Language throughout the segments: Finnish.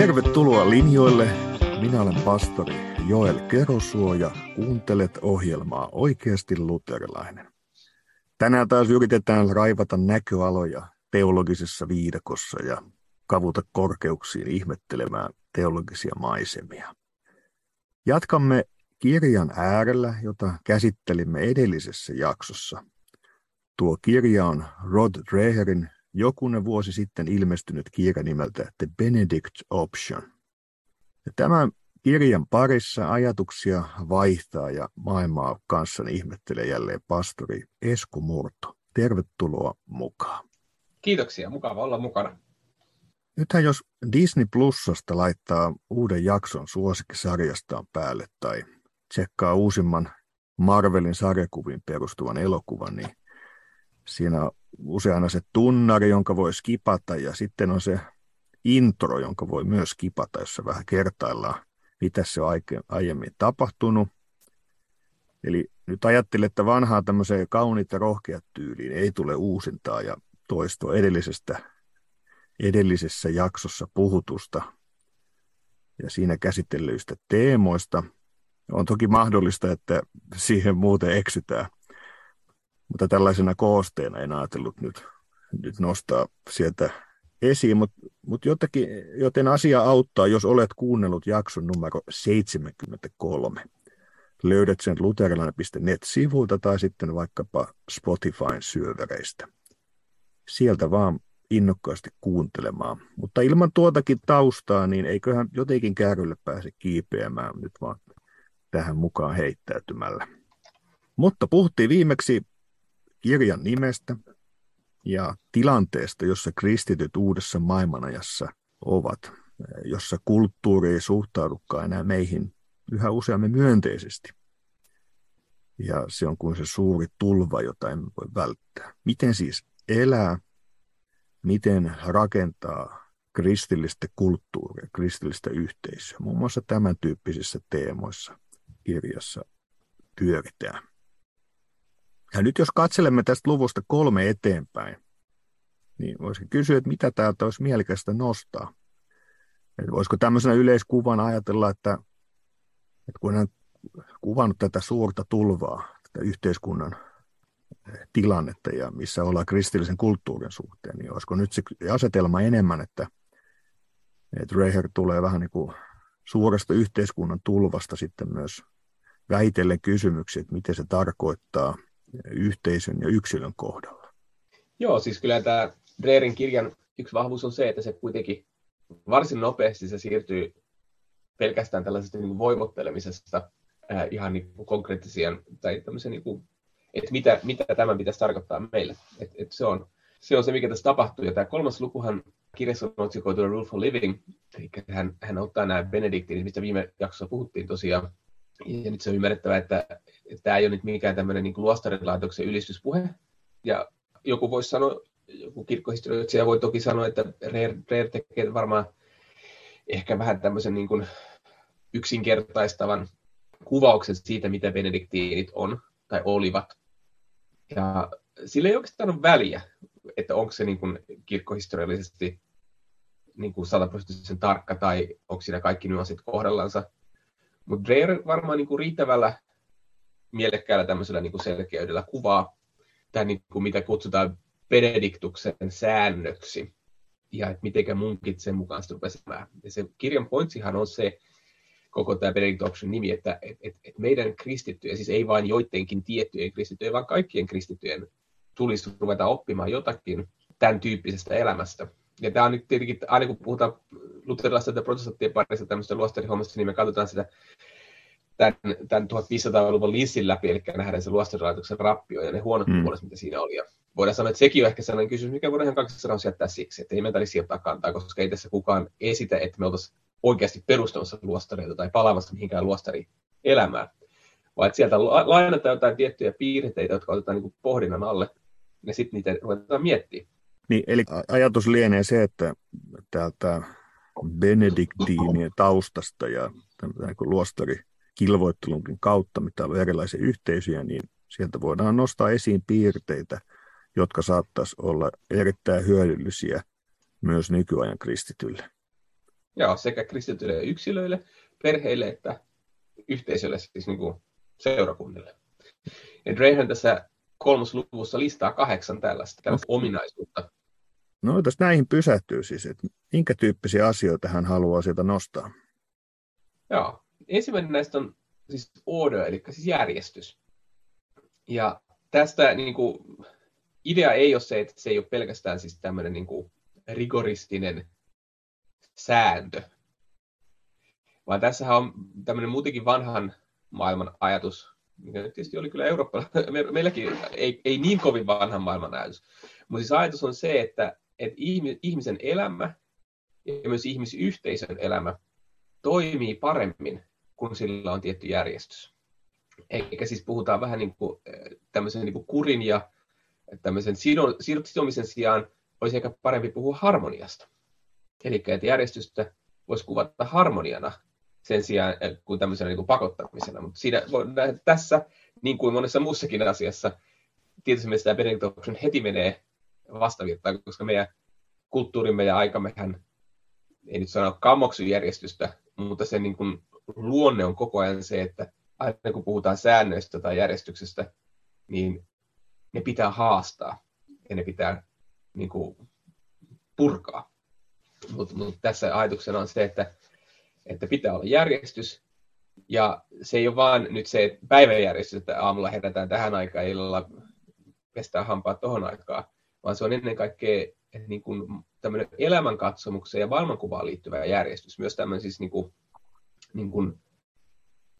Tervetuloa linjoille. Minä olen pastori Joel Kerosuo ja kuuntelet ohjelmaa Oikeasti luterilainen. Tänään taas yritetään raivata näköaloja teologisessa viidakossa ja kavuta korkeuksiin ihmettelemään teologisia maisemia. Jatkamme kirjan äärellä, jota käsittelimme edellisessä jaksossa. Tuo kirja on Rod Dreherin jokunen vuosi sitten ilmestynyt kirja nimeltä The Benedict Option. Ja tämän kirjan parissa ajatuksia vaihtaa ja maailmaa kanssani ihmettelee jälleen pastori Esko Murto. Tervetuloa mukaan. Kiitoksia, mukava olla mukana. Nythän jos Disney Plusasta laittaa uuden jakson suosikkisarjastaan päälle tai tsekkaa uusimman Marvelin sarjakuviin perustuvan elokuvan, niin siinä useana se tunnari, jonka voi skipata, ja sitten on se intro, jonka voi myös skipata, jossa vähän kertaillaan, mitä se on aiemmin tapahtunut. Eli nyt ajattelin, että vanhaa tämmöiseen kauniit ja rohkeat tyyliin ei tule uusintaa ja toisto edellisestä, edellisessä jaksossa puhutusta ja siinä käsitellyistä teemoista. On toki mahdollista, että siihen muuten eksytään mutta tällaisena koosteena en ajatellut nyt, nyt nostaa sieltä esiin, mutta mut jotenkin, joten asia auttaa, jos olet kuunnellut jakson numero 73. Löydät sen luterilainen.net-sivulta tai sitten vaikkapa Spotifyn syövereistä. Sieltä vaan innokkaasti kuuntelemaan. Mutta ilman tuotakin taustaa, niin eiköhän jotenkin kärrylle pääse kiipeämään nyt vaan tähän mukaan heittäytymällä. Mutta puhuttiin viimeksi kirjan nimestä ja tilanteesta, jossa kristityt uudessa maailmanajassa ovat, jossa kulttuuri ei suhtaudukaan enää meihin yhä useammin myönteisesti. Ja se on kuin se suuri tulva, jota emme voi välttää. Miten siis elää, miten rakentaa kristillistä kulttuuria, kristillistä yhteisöä. Muun muassa tämän tyyppisissä teemoissa kirjassa pyöritään. Ja nyt jos katselemme tästä luvusta kolme eteenpäin, niin voisi kysyä, että mitä täältä olisi mielekästä nostaa. Että voisiko tämmöisenä yleiskuvana ajatella, että, että kun hän kuvannut tätä suurta tulvaa, tätä yhteiskunnan tilannetta ja missä ollaan kristillisen kulttuurin suhteen, niin olisiko nyt se asetelma enemmän, että, että Reher tulee vähän niin kuin suuresta yhteiskunnan tulvasta sitten myös väitellen kysymyksiä, että miten se tarkoittaa – yhteisön ja yksilön kohdalla. Joo, siis kyllä tämä Dreerin kirjan yksi vahvuus on se, että se kuitenkin varsin nopeasti se siirtyy pelkästään tällaisesta niin voivottelemisesta ää, ihan niin kuin konkreettisia, tai tämmöisen, niin kuin, että mitä, mitä tämä pitäisi tarkoittaa meille. Et, et se, on, se on se, mikä tässä tapahtuu. Ja tämä kolmas lukuhan kirjassa on otsikoitu Rule for Living, eli hän, hän ottaa nämä Benediktin, mistä viime jaksossa puhuttiin tosiaan, ja nyt se on ymmärrettävä, että, että tämä ei ole nyt mikään tämmöinen niin luostarilaitoksen ylistyspuhe. Ja joku voisi sanoa, joku kirkkohistorioitsija voi toki sanoa, että Reer, tekee varmaan ehkä vähän tämmöisen niin kuin yksinkertaistavan kuvauksen siitä, mitä benediktiinit on tai olivat. Ja sillä ei oikeastaan ole väliä, että onko se niin kuin kirkkohistoriallisesti niin kuin sataprosenttisen tarkka tai onko siinä kaikki nyanssit kohdallansa. Mutta Dreyer varmaan niin kuin riittävällä mielekkäällä tämmöisellä niin kuin selkeydellä kuvaa tämän, niin kuin mitä kutsutaan Benediktuksen säännöksi ja että miten munkit sen mukaan sitten rupesivat Ja se kirjan pointsihan on se, koko tämä Benedictoption nimi, että et, et, et meidän kristittyjä, siis ei vain joidenkin tiettyjen kristittyjen, vaan kaikkien kristittyjen tulisi ruveta oppimaan jotakin tämän tyyppisestä elämästä. Ja tämä on nyt tietenkin, aina kun puhutaan luterilaisten ja protestanttien parissa tämmöistä luostarihommasta, niin me katsotaan sitä tämän, tämän 1500-luvun lissin läpi, eli nähdään se luostarilaitoksen rappio ja ne huonot mm. puolet, mitä siinä oli. Ja voidaan sanoa, että sekin on ehkä sellainen kysymys, mikä voidaan ihan kaksi sanoa jättää siksi, että ei me tarvitse ottaa kantaa, koska ei tässä kukaan esitä, että me oltaisiin oikeasti perustamassa luostareita tai palaamassa mihinkään luostari elämään, vaan että sieltä lainataan jotain tiettyjä piirteitä, jotka otetaan niin pohdinnan alle, ja sitten niitä ruvetaan miettimään. Niin, eli ajatus lienee se, että täältä benediktiinien taustasta ja luostari kilvoittelunkin kautta, mitä on erilaisia yhteisöjä, niin sieltä voidaan nostaa esiin piirteitä, jotka saattaisi olla erittäin hyödyllisiä myös nykyajan kristitylle. Joo, sekä kristityille yksilöille, perheille että yhteisölle, siis niin kuin seurakunnille. Ja Dreher tässä kolmosluvussa listaa kahdeksan tällaista, tällaista ominaisuutta. No jos näihin pysähtyy siis, että minkä tyyppisiä asioita hän haluaa sieltä nostaa? Joo, ensimmäinen näistä on siis order, eli siis järjestys. Ja tästä niin kuin, idea ei ole se, että se ei ole pelkästään siis tämmöinen niin kuin, rigoristinen sääntö, vaan tässähän on tämmöinen muutenkin vanhan maailman ajatus, mikä nyt tietysti oli kyllä Eurooppa, meilläkin ei, ei niin kovin vanhan maailman ajatus, mutta siis ajatus on se, että, että ihmisen elämä ja myös ihmisyhteisön elämä toimii paremmin, kun sillä on tietty järjestys. Eikä siis puhutaan vähän niin kuin tämmöisen niin kuin kurin ja tämmöisen sidomisen sijaan olisi ehkä parempi puhua harmoniasta. Eli että järjestystä voisi kuvata harmoniana sen sijaan kuin tämmöisenä niin kuin pakottamisena. Mutta siinä, tässä, niin kuin monessa muussakin asiassa, tietysti mielessä tämä heti menee vastavirtaan, koska meidän kulttuurimme ja aikammehän ei nyt sano kammoksujärjestystä, mutta sen niin kuin luonne on koko ajan se, että aina kun puhutaan säännöistä tai järjestyksestä, niin ne pitää haastaa ja ne pitää niin kuin, purkaa. Mutta mut tässä ajatuksena on se, että, että pitää olla järjestys, ja se ei ole vaan nyt se päiväjärjestys, että aamulla herätään tähän aikaan, illalla pestään hampaat tuohon aikaan, vaan se on ennen kaikkea niin kuin tämmöinen elämänkatsomukseen ja maailmankuvaan liittyvä järjestys, myös tämmöinen siis niin kuin, niin kuin,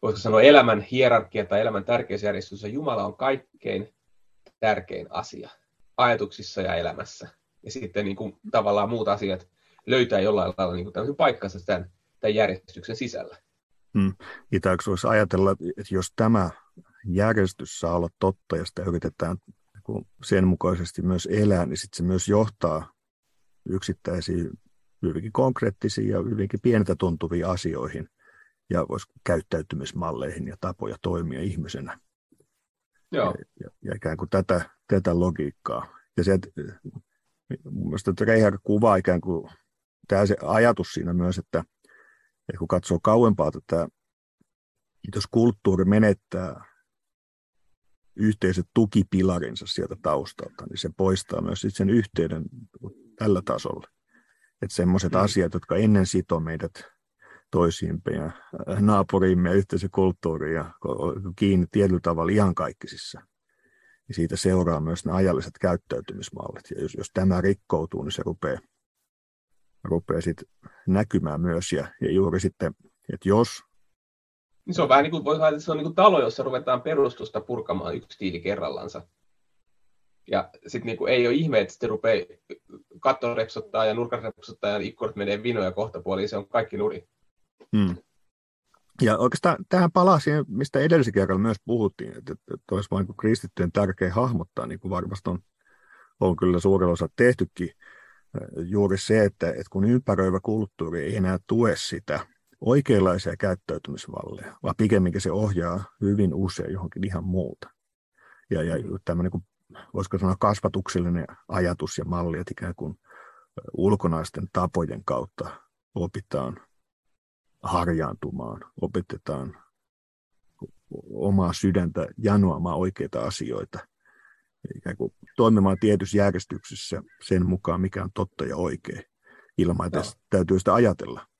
voisiko sanoa elämän hierarkia tai elämän tärkeysjärjestys, ja Jumala on kaikkein tärkein asia ajatuksissa ja elämässä. Ja sitten niin kuin, tavallaan muut asiat löytää jollain lailla niin kuin paikkansa tämän, tämän järjestyksen sisällä. Hmm. Itääkö voisi ajatella, että jos tämä järjestys saa olla totta ja sitä yritetään sen mukaisesti myös elää, niin sitten se myös johtaa yksittäisiin hyvinkin konkreettisiin ja hyvinkin pientä tuntuviin asioihin ja voisi käyttäytymismalleihin ja tapoja toimia ihmisenä. Joo. Ja, ja ikään kuin tätä, tätä logiikkaa. Ja se, että mun mielestä Reiher kuvaa ikään kuin tämä se ajatus siinä myös, että, että kun katsoo kauempaa tätä, jos kulttuuri menettää yhteiset tukipilarinsa sieltä taustalta, niin se poistaa myös sen yhteyden tällä tasolla. Että semmoiset mm. asiat, jotka ennen sitoo meidät toisiimme ja naapuriimme ja yhteisökulttuuriin ja kiinni tietyllä tavalla ihan kaikkisissa, niin siitä seuraa myös ne ajalliset käyttäytymismallit. Ja jos, jos tämä rikkoutuu, niin se rupeaa, rupeaa sit näkymään myös. Ja, ja juuri sitten, että jos niin se on vähän niin kuin, voisi että se on niin kuin talo, jossa ruvetaan perustusta purkamaan yksi tiili kerrallansa. Ja sitten niin ei ole ihme, että sitten rupeaa katto repsottaa ja nurkan repsottaa ja ikkunat menee vinoja kohta puoliin, se on kaikki nuri. Hmm. Ja oikeastaan tähän palaa siihen, mistä edellisen kerralla myös puhuttiin, että, että, olisi vain kristittyjen tärkeä hahmottaa, niin kuin varmasti on, on kyllä suurella osa tehtykin, juuri se, että, että kun ympäröivä kulttuuri ei enää tue sitä oikeanlaisia käyttäytymisvalleja, vaan pikemminkin se ohjaa hyvin usein johonkin ihan muuta. Ja, ja tämmöinen, kuin, voisiko sanoa, kasvatuksellinen ajatus ja malli, että ikään kuin ulkonaisten tapojen kautta opitaan harjaantumaan, opetetaan omaa sydäntä janoamaan oikeita asioita, ikään kuin toimimaan tietyssä järjestyksessä sen mukaan, mikä on totta ja oikein, ilman että no. täytyy sitä ajatella.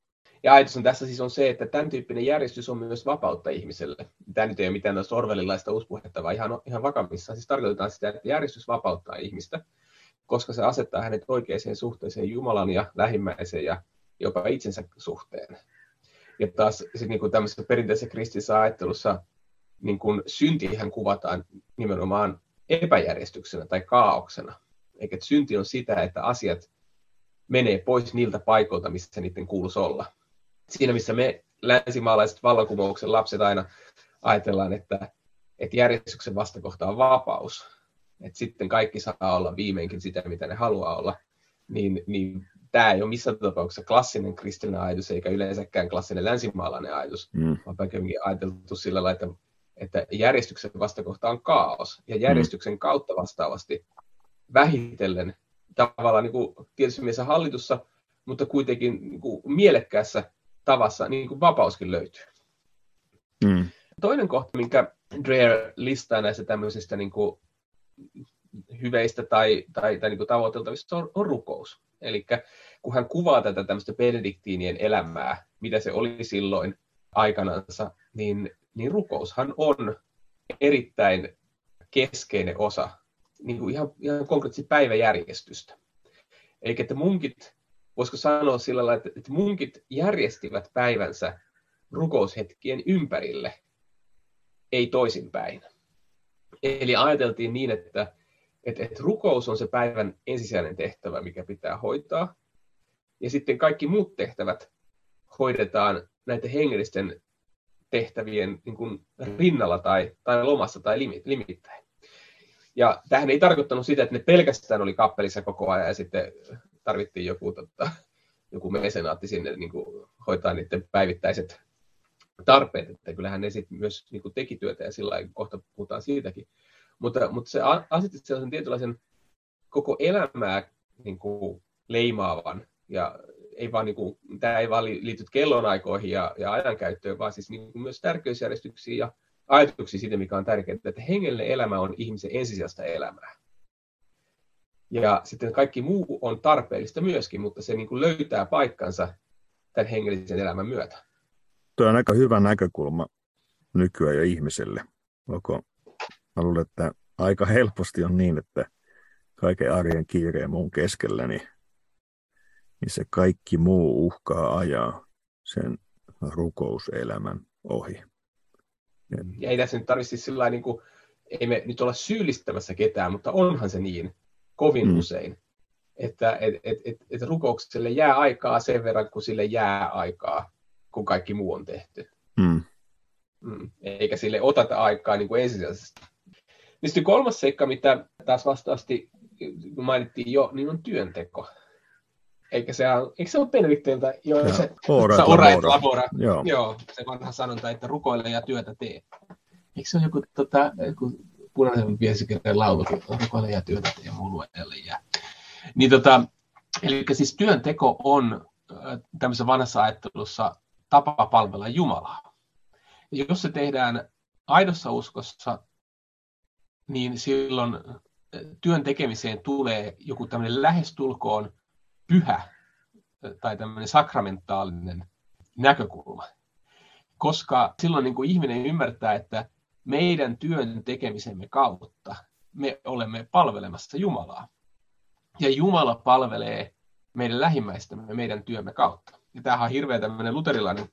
Ja ajatus on tässä siis on se, että tämän tyyppinen järjestys on myös vapautta ihmiselle. Tämä nyt ei ole mitään orvelilaista uuspuhetta, vaan ihan, ihan vakavissa. Siis tarkoitetaan sitä, että järjestys vapauttaa ihmistä, koska se asettaa hänet oikeaan suhteeseen Jumalan ja lähimmäisen ja jopa itsensä suhteen. Ja taas sit niin kuin tämmöisessä perinteisessä kristillisessä ajattelussa niin kuin syntihän kuvataan nimenomaan epäjärjestyksenä tai kaauksena. Eikä synti on sitä, että asiat menee pois niiltä paikoilta, missä niiden kuuluisi olla. Siinä, missä me länsimaalaiset vallankumouksen lapset aina ajatellaan, että, että järjestyksen vastakohta on vapaus, että sitten kaikki saa olla viimeinkin sitä, mitä ne haluaa olla, niin, niin tämä ei ole missään tapauksessa klassinen kristillinen ajatus, eikä yleensäkään klassinen länsimaalainen ajatus, mm. vaan pikemminkin ajateltu sillä lailla, että, että järjestyksen vastakohta on kaos, ja järjestyksen kautta vastaavasti vähitellen tavallaan niin kuin tietysti mielessä hallitussa mutta kuitenkin niin kuin mielekkäässä tavassa niin kuin vapauskin löytyy. Mm. Toinen kohta, minkä Dreher listaa näistä tämmöisistä niin kuin hyveistä tai, tai, tai niin kuin tavoiteltavista on, on rukous. Eli kun hän kuvaa tätä tämmöistä benediktiinien elämää, mitä se oli silloin aikanansa, niin, niin rukoushan on erittäin keskeinen osa niin kuin ihan, ihan konkreettisesti päiväjärjestystä. Eli että munkit, voisiko sanoa sillä lailla, että, munkit järjestivät päivänsä rukoushetkien ympärille, ei toisinpäin. Eli ajateltiin niin, että, että, että rukous on se päivän ensisijainen tehtävä, mikä pitää hoitaa, ja sitten kaikki muut tehtävät hoidetaan näiden hengellisten tehtävien niin kuin rinnalla tai, tai lomassa tai limittäin. Ja tähän ei tarkoittanut sitä, että ne pelkästään oli kappelissa koko ajan ja sitten tarvittiin joku, tota, joku mesenaatti sinne niin kuin, hoitaa niiden päivittäiset tarpeet. Että kyllähän ne sitten myös niin kuin, teki työtä ja sillä kohta puhutaan siitäkin. Mutta, mutta se asetti sellaisen tietynlaisen koko elämää niin kuin, leimaavan ja ei vaan, niin kuin, tämä ei vaan liity kellonaikoihin ja, ja ajankäyttöön, vaan siis niin kuin myös tärkeysjärjestyksiin ja ajatuksia siitä, mikä on tärkeää, että hengellinen elämä on ihmisen ensisijaista elämää. Ja sitten kaikki muu on tarpeellista myöskin, mutta se niin kuin löytää paikkansa tämän hengellisen elämän myötä. Tuo on aika hyvä näkökulma nykyään jo ihmiselle. Onko, mä luulen, että aika helposti on niin, että kaiken arjen kiireen muun keskellä, niin, niin se kaikki muu uhkaa ajaa sen rukouselämän ohi. Ja ei tässä nyt tarvitse sillä niin kuin, ei me nyt olla syyllistämässä ketään, mutta onhan se niin kovin mm. usein, että et, et, et, et rukoukselle jää aikaa sen verran, kun sille jää aikaa, kun kaikki muu on tehty. Mm. Mm. Eikä sille oteta aikaa niin kuin ensisijaisesti. Niin sitten kolmas seikka, mitä taas vastaavasti mainittiin jo, niin on työnteko. Eikä se, eikö se ole Benedikteiltä jo ja, se ora, et ora, labora. labora. Joo. Joo. se vanha sanonta, että rukoile ja työtä tee. Eikö se ole joku, tota, joku punaisen viesikirjan laulu, rukoile ja työtä tee muulueelle jää. Niin tota, eli siis työnteko on tämmöisessä vanhassa ajattelussa tapa palvella Jumalaa. Ja jos se tehdään aidossa uskossa, niin silloin työn tekemiseen tulee joku tämmöinen lähestulkoon pyhä tai tämmöinen sakramentaalinen näkökulma. Koska silloin niin kuin ihminen ymmärtää, että meidän työn tekemisemme kautta me olemme palvelemassa Jumalaa. Ja Jumala palvelee meidän lähimmäistämme meidän työmme kautta. Ja tämähän on hirveän tämmöinen luterilainen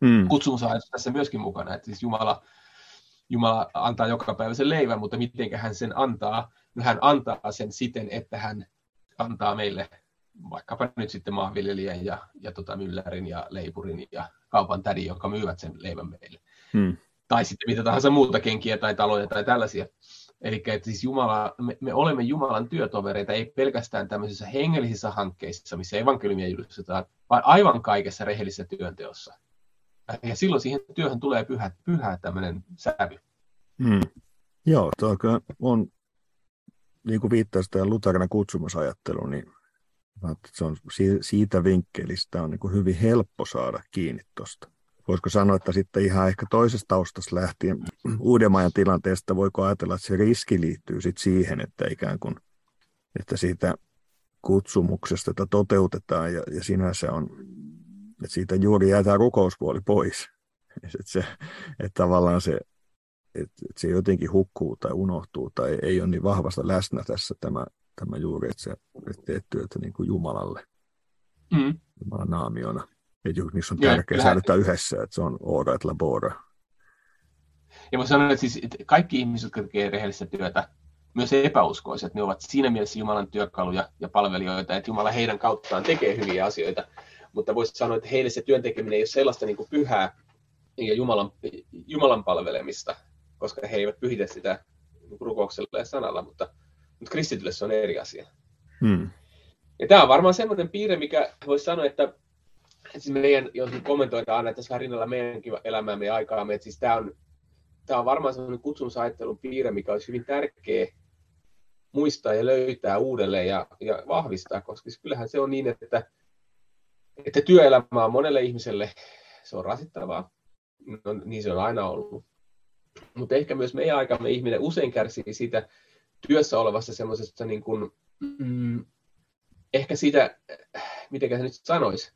mm. kutsumusajatus tässä myöskin mukana, että siis Jumala, Jumala antaa joka päivä sen leivän, mutta miten hän sen antaa? No hän antaa sen siten, että hän antaa meille vaikkapa nyt sitten maanviljelijän ja, ja tota myllärin ja leipurin ja kaupan tädin, jotka myyvät sen leivän meille. Hmm. Tai sitten mitä tahansa muuta kenkiä tai taloja tai tällaisia. Eli siis Jumala, me, me, olemme Jumalan työtovereita, ei pelkästään tämmöisissä hengellisissä hankkeissa, missä evankeliumia julistetaan, vaan aivan kaikessa rehellisessä työnteossa. Ja silloin siihen työhön tulee pyhä, pyhä tämmöinen sävy. Hmm. Joo, tuo on, niin kuin viittaisi tähän Lutarina kutsumusajatteluun, niin se on siitä vinkkelistä on niin kuin hyvin helppo saada kiinni tuosta. Voisiko sanoa, että sitten ihan ehkä toisesta taustasta lähtien uudemman tilanteesta voiko ajatella, että se riski liittyy sitten siihen, että ikään kuin että siitä kutsumuksesta että toteutetaan ja, ja sinänsä on, että siitä juuri jäätään rukouspuoli pois. Että, se, että tavallaan se, että, että se jotenkin hukkuu tai unohtuu tai ei ole niin vahvasta läsnä tässä tämä tämä juuri, että sä että teet työtä niin kuin Jumalalle, mm. Jumalan naamiona. Että niissä on tärkeää ja, säilyttää yhdessä, että se on ora et labora. Ja mä sanon, että, siis, että kaikki ihmiset, jotka tekevät rehellistä työtä, myös epäuskoiset, ne ovat siinä mielessä Jumalan työkaluja ja palvelijoita, että Jumala heidän kauttaan tekee hyviä asioita. Mutta voisi sanoa, että heille se työn tekeminen ei ole sellaista niin kuin pyhää ja Jumalan, Jumalan palvelemista, koska he eivät pyhitä sitä rukouksella ja sanalla, mutta mutta kristitylle se on eri asia. Hmm. Ja tämä on varmaan semmoinen piirre, mikä voisi sanoa, että siis meidän, jos kommentoidaan aina tässä rinnalla meidänkin elämäämme ja aikaamme, että siis tämä on, tämä on varmaan semmoinen kutsumusajattelun piirre, mikä olisi hyvin tärkeä muistaa ja löytää uudelleen ja, ja vahvistaa, koska siis kyllähän se on niin, että että työelämä on monelle ihmiselle, se on rasittavaa, no, niin se on aina ollut. Mutta ehkä myös meidän aikamme ihminen usein kärsii siitä työssä olevassa semmoisesta niin kuin, mm, ehkä siitä, miten se nyt sanoisi,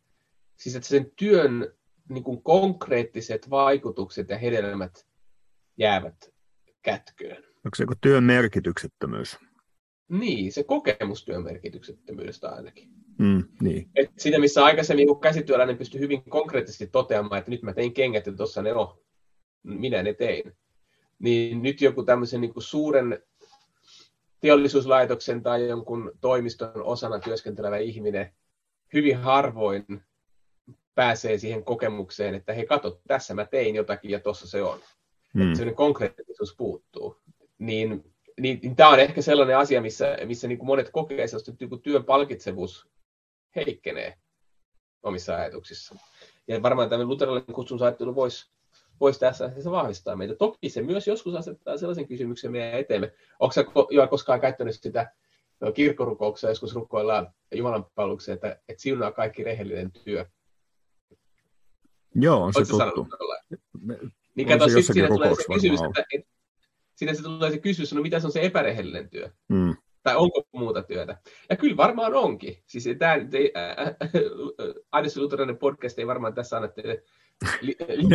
siis että sen työn niin kuin konkreettiset vaikutukset ja hedelmät jäävät kätköön. Onko se joku työn merkityksettömyys? Niin, se kokemus työn merkityksettömyydestä ainakin. Mm, niin. Et siinä, missä aikaisemmin kun käsityöläinen pystyi hyvin konkreettisesti toteamaan, että nyt mä tein kengät ja tuossa ne on, minä ne tein. Niin nyt joku tämmöisen niin kuin suuren teollisuuslaitoksen tai jonkun toimiston osana työskentelevä ihminen hyvin harvoin pääsee siihen kokemukseen, että hei kato, tässä mä tein jotakin ja tuossa se on. Mm. Että konkreettisuus puuttuu. Niin, niin, niin tämä on ehkä sellainen asia, missä, missä niin kuin monet kokee, että niin työn palkitsevuus heikkenee omissa ajatuksissa. Ja varmaan tämä luterilainen kutsumusaattelu voisi voisi tässä asiassa vahvistaa meitä. Toki se myös joskus asettaa sellaisen kysymyksen meidän eteemme. Onko jo koskaan käyttänyt sitä kirkkorukouksia, joskus rukoillaan Jumalan palvelukseen, että, että siunaa kaikki rehellinen työ. Joo, on se tuttu. Niin kato, sitten siinä tulee se kysymys, että, että, siinä se tulee se kysymys, no mitä se on se epärehellinen työ? Mm. Tai onko muuta työtä? Ja kyllä varmaan onkin. Siis tämä Addis Luterilainen podcast ei varmaan tässä anna teille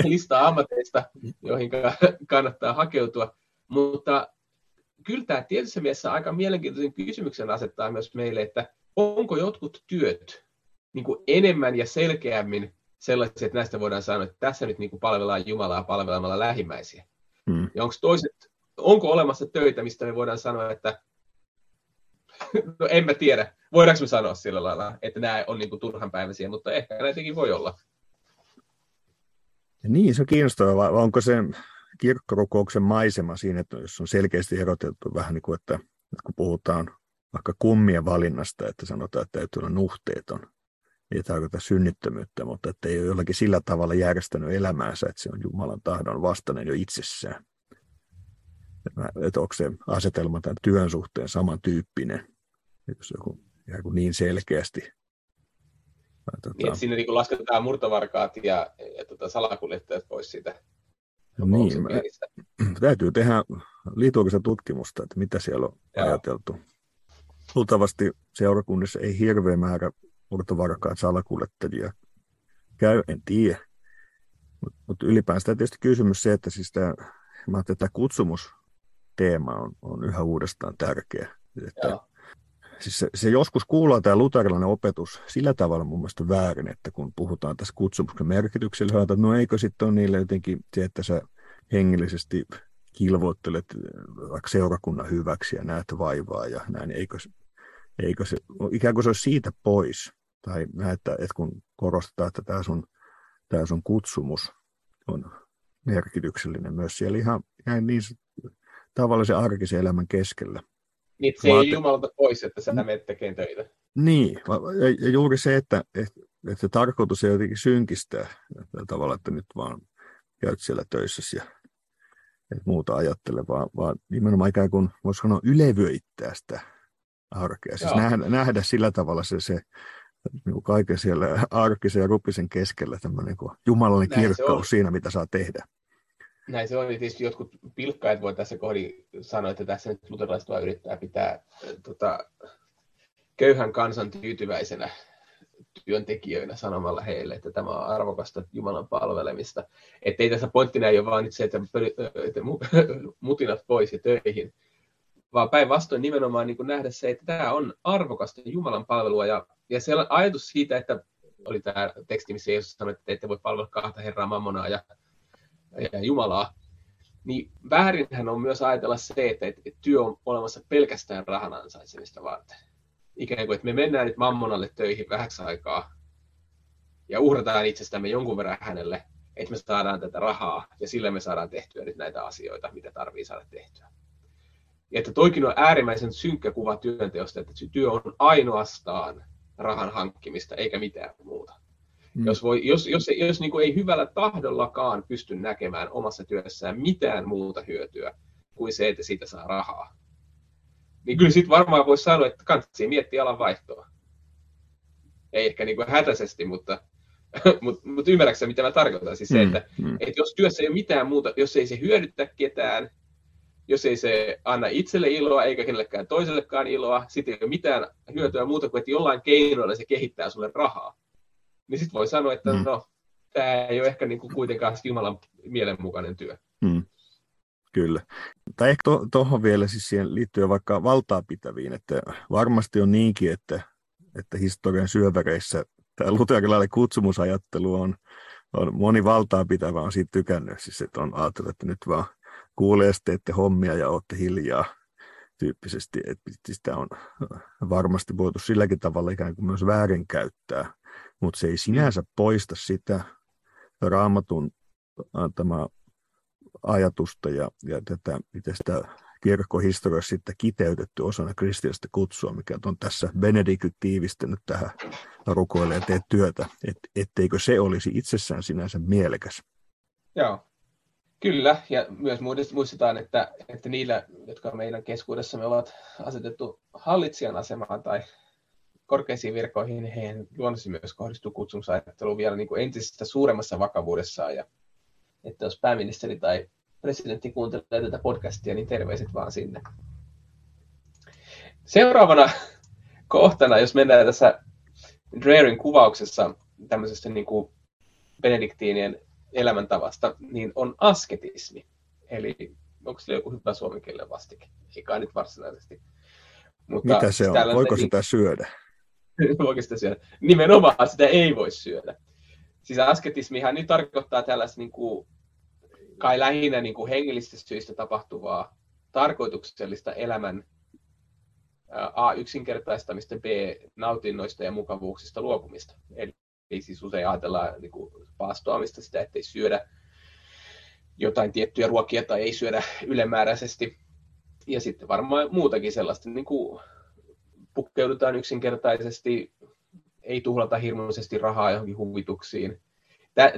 listaa ammateista, joihin kannattaa hakeutua. Mutta kyllä tämä tietyssä mielessä aika mielenkiintoisen kysymyksen asettaa myös meille, että onko jotkut työt niin kuin enemmän ja selkeämmin sellaisia, että näistä voidaan sanoa, että tässä nyt niin kuin palvellaan Jumalaa palvelemalla lähimmäisiä. Hmm. Ja onko, toiset, onko olemassa töitä, mistä me voidaan sanoa, että no en mä tiedä, voidaanko me sanoa sillä lailla, että nämä on niin kuin turhanpäiväisiä, mutta ehkä näitäkin voi olla. Ja niin, se on kiinnostavaa, onko se kirkkorukouksen maisema siinä, että jos on selkeästi erotettu vähän niin kuin, että kun puhutaan vaikka kummien valinnasta, että sanotaan, että täytyy olla nuhteeton, ei tarkoita synnittömyyttä, mutta että ei ole jollakin sillä tavalla järjestänyt elämäänsä, että se on Jumalan tahdon vastainen jo itsessään. Että onko se asetelma tämän työn suhteen samantyyppinen, jos joku niin selkeästi Tota... Niin, sinne niin lasketaan murtovarkaat ja, ja tota, salakuljettajat pois siitä. Niin, mä, täytyy tehdä liturgista tutkimusta, että mitä siellä on Joo. ajateltu. Luultavasti seurakunnissa ei hirveä määrä murtovarkaat salakuljettajia käy, en tiedä. Mutta mut ylipäänsä tietysti kysymys se, että siis tämä, mä tämä kutsumusteema on, on yhä uudestaan tärkeä. Että Joo siis se, se joskus kuuluu tämä luterilainen opetus sillä tavalla mun mielestä väärin, että kun puhutaan tässä kutsumuksen merkityksellä, että no eikö sitten ole niille jotenkin se, että sä hengellisesti kilvoittelet vaikka seurakunnan hyväksi ja näet vaivaa ja näin, eikö, eikö se, ikään kuin se olisi siitä pois. Tai että, että kun korostetaan, että tämä sun, tämä sun kutsumus on merkityksellinen myös siellä ihan, ihan niin tavallisen arkisen elämän keskellä. Niin, se Vaat... ei Jumalalta pois, että sä menet tekemään töitä. Niin, ja juuri se, että, että, että se tarkoitus ei jotenkin synkistää tavalla, että nyt vaan käyt siellä töissä ja et muuta ajattele, vaan, vaan nimenomaan ikään kuin voisi sanoa ylevöittää sitä arkea. Siis nähdä, nähdä, sillä tavalla se, se niin kuin kaiken siellä arkisen ja rupisen keskellä tämmöinen niin jumalallinen kirkkaus siinä, mitä saa tehdä. Näin se on. Tietysti jotkut pilkkaat voi tässä kohdin sanoa, että tässä nyt luterilaiset vaan yrittää pitää äh, tota, köyhän kansan tyytyväisenä työntekijöinä sanomalla heille, että tämä on arvokasta Jumalan palvelemista. Että ei tässä pointtina ei ole vaan nyt se, että, että mutinat pois ja töihin, vaan päinvastoin nimenomaan niin nähdä se, että tämä on arvokasta Jumalan palvelua. Ja, ja se ajatus siitä, että oli tämä teksti, missä Jeesus sanoi, että ette voi palvella kahta Herraa Mammonaa ja Jumalaa, niin väärinhän on myös ajatella se, että, että työ on olemassa pelkästään rahan ansaitsemista varten. Ikään kuin, että me mennään nyt mammonalle töihin vähäksi aikaa ja uhrataan itsestämme jonkun verran hänelle, että me saadaan tätä rahaa ja sillä me saadaan tehtyä nyt näitä asioita, mitä tarvii saada tehtyä. Ja että toikin on äärimmäisen synkkä kuva työnteosta, että työ on ainoastaan rahan hankkimista eikä mitään muuta. Mm. Jos, voi, jos, jos, jos niin kuin ei hyvällä tahdollakaan pysty näkemään omassa työssään mitään muuta hyötyä kuin se, että siitä saa rahaa, niin kyllä sitten varmaan voisi sanoa, että kannattaa miettiä alan vaihtoa. ei ehkä niin kuin hätäisesti, mutta, mutta, mutta ymmärrätkö mitä mä tarkoitan? Siis se, mm, että, mm. että jos työssä ei ole mitään muuta, jos ei se hyödytä ketään, jos ei se anna itselle iloa eikä kenellekään toisellekaan iloa, sitten ei ole mitään hyötyä muuta kuin, että jollain keinoilla se kehittää sulle rahaa. Niin sitten voi sanoa, että mm. no, tämä ei ole ehkä niin kuin kuitenkaan Jumalan mielenmukainen työ. Mm. Kyllä. Tai ehkä tuohon to, vielä siis siihen liittyen vaikka valtaa pitäviin, että varmasti on niinkin, että, että historian syöväreissä tämä luterilainen kutsumusajattelu on, on moni valtaa pitävä on siitä tykännyt, siis että on ajatellut, että nyt vaan kuulee teette hommia ja olette hiljaa tyyppisesti, että sitä on varmasti voitu silläkin tavalla ikään kuin myös väärinkäyttää, mutta se ei sinänsä poista sitä raamatun antamaa ajatusta ja, ja tätä, miten sitä kirkkohistoriassa sitten kiteytetty osana kristillistä kutsua, mikä on tässä Benedikty tiivistänyt tähän rukoille ja teet työtä, et, etteikö se olisi itsessään sinänsä mielekäs. Joo, kyllä, ja myös muistetaan, että, että niillä, jotka meidän keskuudessamme ovat asetettu hallitsijan asemaan tai korkeisiin virkoihin, heidän luonnollisesti myös kohdistuu kutsumusajattelu vielä niin kuin entisestä suuremmassa vakavuudessaan. Ja, että jos pääministeri tai presidentti kuuntelee tätä podcastia, niin terveiset vaan sinne. Seuraavana kohtana, jos mennään tässä Dreerin kuvauksessa tämmöisestä niin kuin benediktiinien elämäntavasta, niin on asketismi. Eli onko se joku hyvä suomenkielinen vastike? Ei kai nyt varsinaisesti. Mutta Mitä se on? Voiko sitä niin, syödä? Voiko sitä syödä? Nimenomaan sitä ei voi syödä. Siis asketismihan niin tarkoittaa tällaista niin kuin, kai lähinnä niin kuin hengellisistä syistä tapahtuvaa tarkoituksellista elämän A. yksinkertaistamista, B. nautinnoista ja mukavuuksista luopumista. Eli siis usein ajatellaan niin kuin paastoamista, sitä, ettei syödä jotain tiettyjä ruokia tai ei syödä ylimääräisesti. Ja sitten varmaan muutakin sellaista, niin kuin pukkeudutaan yksinkertaisesti, ei tuhlata hirmuisesti rahaa johonkin huvituksiin.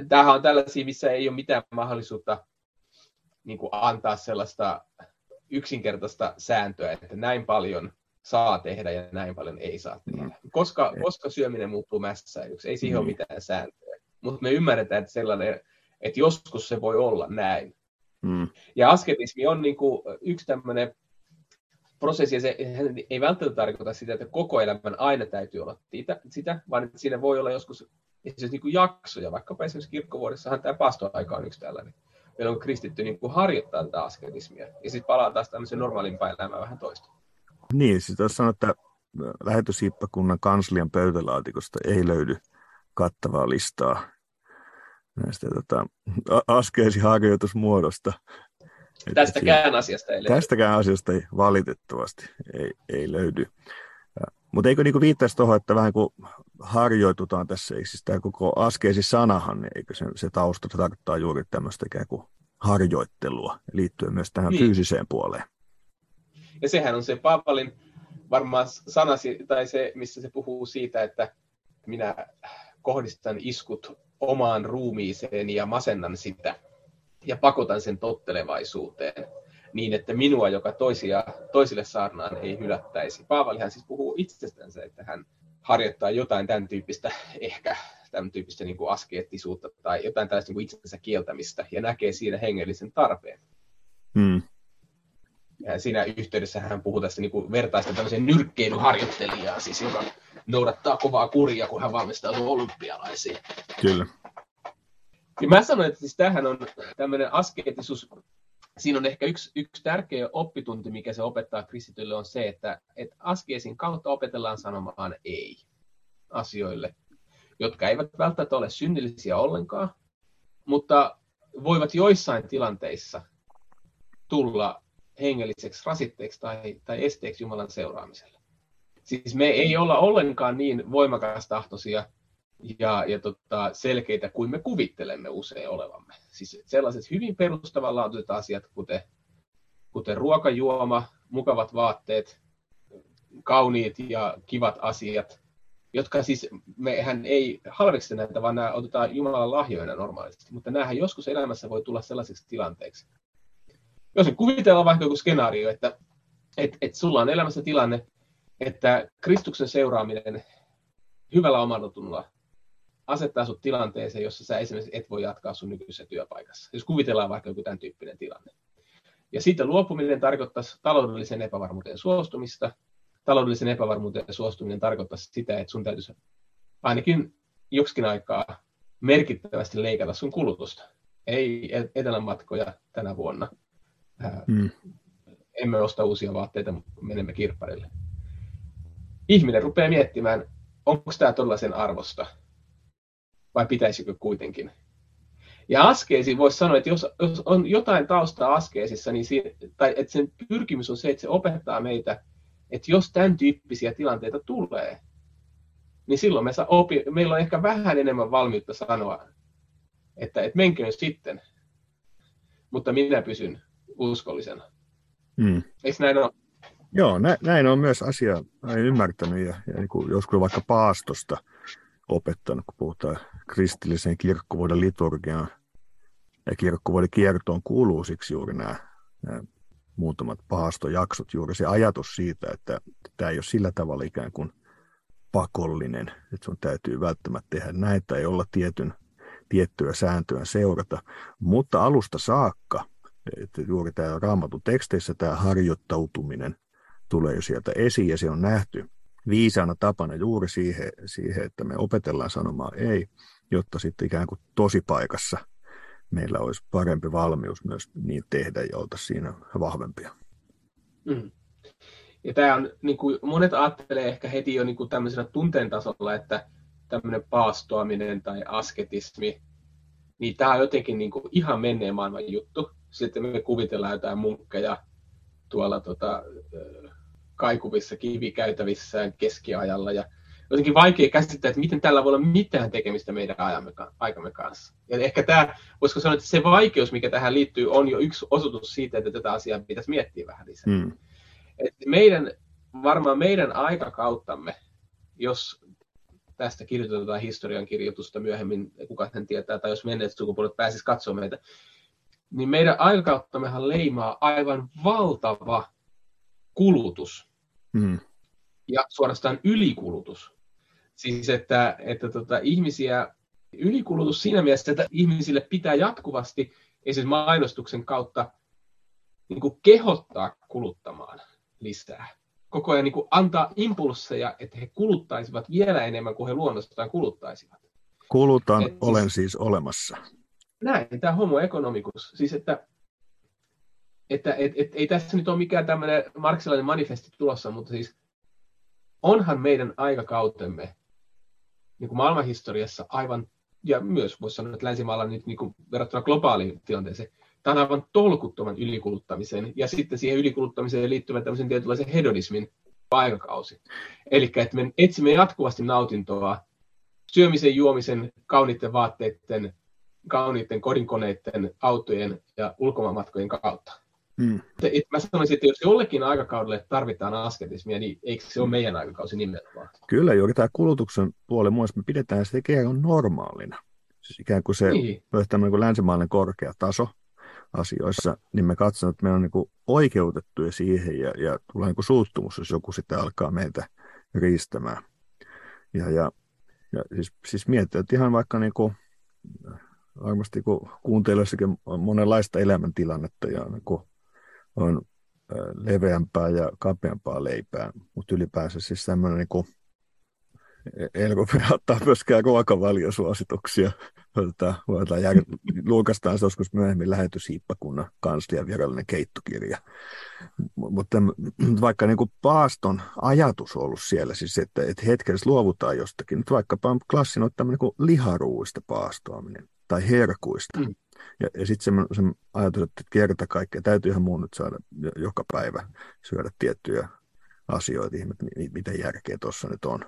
Tämähän on tällaisia, missä ei ole mitään mahdollisuutta niin kuin antaa sellaista yksinkertaista sääntöä, että näin paljon saa tehdä ja näin paljon ei saa tehdä. Mm. Koska, koska syöminen muuttuu mässäilyksi, ei siihen mm. ole mitään sääntöä. Mutta me ymmärretään, että, sellainen, että joskus se voi olla näin. Mm. Ja asketismi on niin kuin yksi tämmöinen prosessi, ja se ei välttämättä tarkoita sitä, että koko elämän aina täytyy olla sitä, sitä vaan että siinä voi olla joskus esimerkiksi niin kuin jaksoja, vaikkapa esimerkiksi kirkkovuodessahan tämä pastoaika on yksi tällainen, jolloin kristitty niin kuin harjoittaa tätä asketismia, ja sitten palaa taas tämmöiseen normaalimpaan elämään vähän toista. Niin, siis jos sanoo, että lähetyshiippakunnan kanslian pöytälaatikosta ei löydy kattavaa listaa näistä tota, askeesiharjoitusmuodosta. Tästäkään asiasta ei löydy. Tästäkään asiasta ei valitettavasti ei, ei löydy. Mutta eikö niinku viittaisi tuohon, että vähän kuin harjoitutaan tässä, eikö siis tämä koko askeesi sanahan, niin eikö se, se tausta tarkoittaa juuri tämmöistä ikään kuin harjoittelua liittyen myös tähän niin. fyysiseen puoleen. Ja sehän on se Paavalin varmaan sanasi, tai se, missä se puhuu siitä, että minä kohdistan iskut omaan ruumiiseen ja masennan sitä ja pakotan sen tottelevaisuuteen niin, että minua, joka toisia, toisille saarnaan, ei hylättäisi. Paavalihan siis puhuu itsestänsä, että hän harjoittaa jotain tämän tyyppistä, ehkä tämän tyyppistä niin kuin askeettisuutta tai jotain tällaista niin kuin itsensä kieltämistä ja näkee siinä hengellisen tarpeen. Hmm. Ja siinä yhteydessä hän puhuu tästä niin kuin vertaista tämmöiseen nyrkkeilyharjoittelijaan, siis joka noudattaa kovaa kuria, kun hän valmistautuu olympialaisiin. Kyllä. Ja mä sanoin, että siis tämähän on tämmöinen askeettisuus, siinä on ehkä yksi, yksi tärkeä oppitunti, mikä se opettaa kristitylle, on se, että, että askeesin kautta opetellaan sanomaan ei asioille, jotka eivät välttämättä ole synnillisiä ollenkaan, mutta voivat joissain tilanteissa tulla hengelliseksi rasitteeksi tai, tai esteeksi Jumalan seuraamiselle. Siis me ei olla ollenkaan niin voimakas tahtoisia ja, ja tota, selkeitä kuin me kuvittelemme usein olevamme. Siis sellaiset hyvin perustavanlaatuiset asiat, kuten, kuten ruokajuoma, mukavat vaatteet, kauniit ja kivat asiat, jotka siis, mehän ei halveksi näitä, vaan nämä otetaan Jumalan lahjoina normaalisti, mutta näähän joskus elämässä voi tulla sellaiseksi tilanteeksi. Jos me kuvitellaan vaikka joku skenaario, että et, et sulla on elämässä tilanne, että Kristuksen seuraaminen hyvällä omalla tunnolla asettaa sut tilanteeseen, jossa sä esimerkiksi et voi jatkaa sun nykyisessä työpaikassa. Jos kuvitellaan vaikka joku tämän tyyppinen tilanne. Ja siitä luopuminen tarkoittaisi taloudellisen epävarmuuteen suostumista. Taloudellisen epävarmuuteen suostuminen tarkoittaisi sitä, että sun täytyisi ainakin joksikin aikaa merkittävästi leikata sun kulutusta. Ei etelämatkoja tänä vuonna. Hmm. Emme osta uusia vaatteita, menemme kirpparille. Ihminen rupeaa miettimään, onko tämä todella sen arvosta, vai pitäisikö kuitenkin. Ja askeesi voisi sanoa, että jos, jos on jotain taustaa askeesissa, niin siinä, tai että sen pyrkimys on se, että se opettaa meitä, että jos tämän tyyppisiä tilanteita tulee, niin silloin me saa opi, meillä on ehkä vähän enemmän valmiutta sanoa, että, että menköön sitten, mutta minä pysyn uskollisena. Hmm. Eikö näin ole? Joo, nä, näin on myös asia näin ymmärtänyt ja, ja niin kuin joskus vaikka paastosta opettanut, kun puhutaan kristillisen kirkkovuoden liturgiaan. Ja kirkkovuoden kiertoon kuuluu siksi juuri nämä, nämä muutamat paastojaksot, juuri se ajatus siitä, että tämä ei ole sillä tavalla ikään kuin pakollinen, että sun täytyy välttämättä tehdä näitä, ei olla tietyn, tiettyä sääntöä seurata, mutta alusta saakka, että juuri tämä raamatun teksteissä tämä harjoittautuminen tulee jo sieltä esiin ja se on nähty viisaana tapana juuri siihen, siihen, että me opetellaan sanomaan ei, jotta sitten ikään kuin tosipaikassa meillä olisi parempi valmius myös niin tehdä ja oltaisiin siinä vahvempia. Mm. Ja tämä on, niin kuin monet ajattelee ehkä heti jo niin kuin tämmöisenä tunteen tasolla, että tämmöinen paastoaminen tai asketismi, niin tämä on jotenkin niin kuin ihan menneen maailman juttu. Sitten me kuvitellaan jotain munkkeja tuolla tota, kaikuvissa kivikäytävissään keskiajalla ja jotenkin vaikea käsittää, että miten tällä voi olla mitään tekemistä meidän ajamme, aikamme kanssa. Ja ehkä tämä, voisiko sanoa, että se vaikeus, mikä tähän liittyy, on jo yksi osoitus siitä, että tätä asiaa pitäisi miettiä vähän lisää. Mm. Et meidän, varmaan meidän aikakauttamme, jos tästä kirjoitetaan historian kirjoitusta myöhemmin, kuka sen tietää, tai jos menneet sukupuolet pääsis katsomaan meitä, niin meidän aikakauttammehan leimaa aivan valtava kulutus mm. ja suorastaan ylikulutus. Siis että, että tota, ihmisiä, ylikulutus siinä mielessä, että ihmisille pitää jatkuvasti esimerkiksi mainostuksen kautta niin kuin kehottaa kuluttamaan lisää. Koko ajan niin kuin antaa impulsseja, että he kuluttaisivat vielä enemmän kuin he luonnostaan kuluttaisivat. Kulutan, Et olen siis, siis olemassa. Näin, tämä homo economicus. Siis että että et, et, ei tässä nyt ole mikään tämmöinen marksilainen manifesti tulossa, mutta siis onhan meidän aikakautemme niin kuin maailmanhistoriassa aivan, ja myös voisi sanoa, että länsimaalla nyt niin kuin verrattuna globaaliin tilanteeseen, tämä on aivan tolkuttoman ylikuluttamisen ja sitten siihen ylikuluttamiseen liittyvän tämmöisen tietynlaisen hedonismin aikakausi. Eli että me etsimme jatkuvasti nautintoa syömisen, juomisen, kauniitten vaatteiden, kauniitten kodinkoneiden, autojen ja ulkomaanmatkojen kautta. Mm. Et mä sanoisin, että jos jollekin aikakaudelle tarvitaan asketismia, niin eikö se ole meidän aikakausi nimenomaan? Kyllä, juuri tämä kulutuksen puoli, mun me pidetään sitä ikään kuin normaalina. Siis ikään kuin se niin. tämmöinen kuin länsimainen korkea taso asioissa, niin me katsomme, että me on niin oikeutettuja siihen ja, ja tulee niin suuttumus, jos joku sitten alkaa meitä riistämään. Ja, ja, ja siis, siis miettiä, että ihan vaikka niin kuin, varmasti kun on monenlaista elämäntilannetta ja niin kuin on leveämpää ja kapeampaa leipää, mutta ylipäänsä siis tämmöinen niin kuin, en rupea ottaa myöskään ruokavaliosuosituksia. Voidaan jär... julkaistaan se joskus myöhemmin lähetyshiippakunnan kanslian virallinen keittokirja. Mutta vaikka niin kuin paaston ajatus on ollut siellä, siis että, että hetkessä luovutaan jostakin. Nyt vaikkapa klassinen on kuin liharuuista paastoaminen tai herkuista. Mm. Ja, ja sitten se, se ajatus, että kerta kaikkea, täytyyhän mun nyt saada joka päivä syödä tiettyjä asioita, mitä järkeä tuossa nyt on.